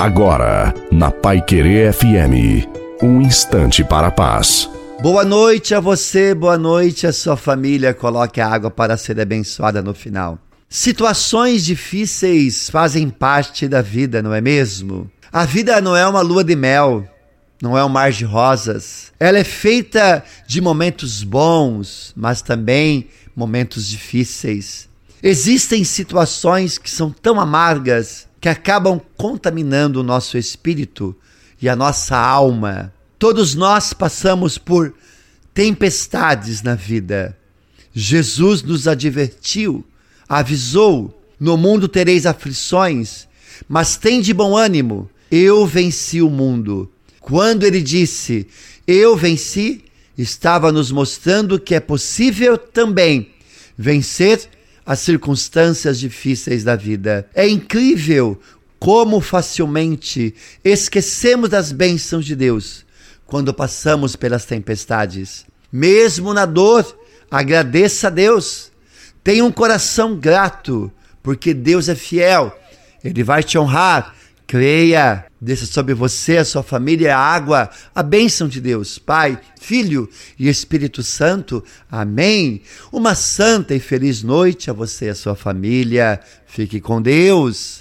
Agora, na Pai Querer FM, um instante para a paz. Boa noite a você, boa noite a sua família. Coloque a água para ser abençoada no final. Situações difíceis fazem parte da vida, não é mesmo? A vida não é uma lua de mel, não é um mar de rosas. Ela é feita de momentos bons, mas também momentos difíceis. Existem situações que são tão amargas que acabam contaminando o nosso espírito e a nossa alma. Todos nós passamos por tempestades na vida. Jesus nos advertiu, avisou: no mundo tereis aflições, mas tem de bom ânimo, eu venci o mundo. Quando ele disse, eu venci, estava nos mostrando que é possível também vencer as circunstâncias difíceis da vida. É incrível como facilmente esquecemos das bênçãos de Deus quando passamos pelas tempestades. Mesmo na dor, agradeça a Deus. Tenha um coração grato, porque Deus é fiel. Ele vai te honrar. Creia, desça sobre você, a sua família, a água, a bênção de Deus, Pai, Filho e Espírito Santo. Amém. Uma santa e feliz noite a você e a sua família. Fique com Deus.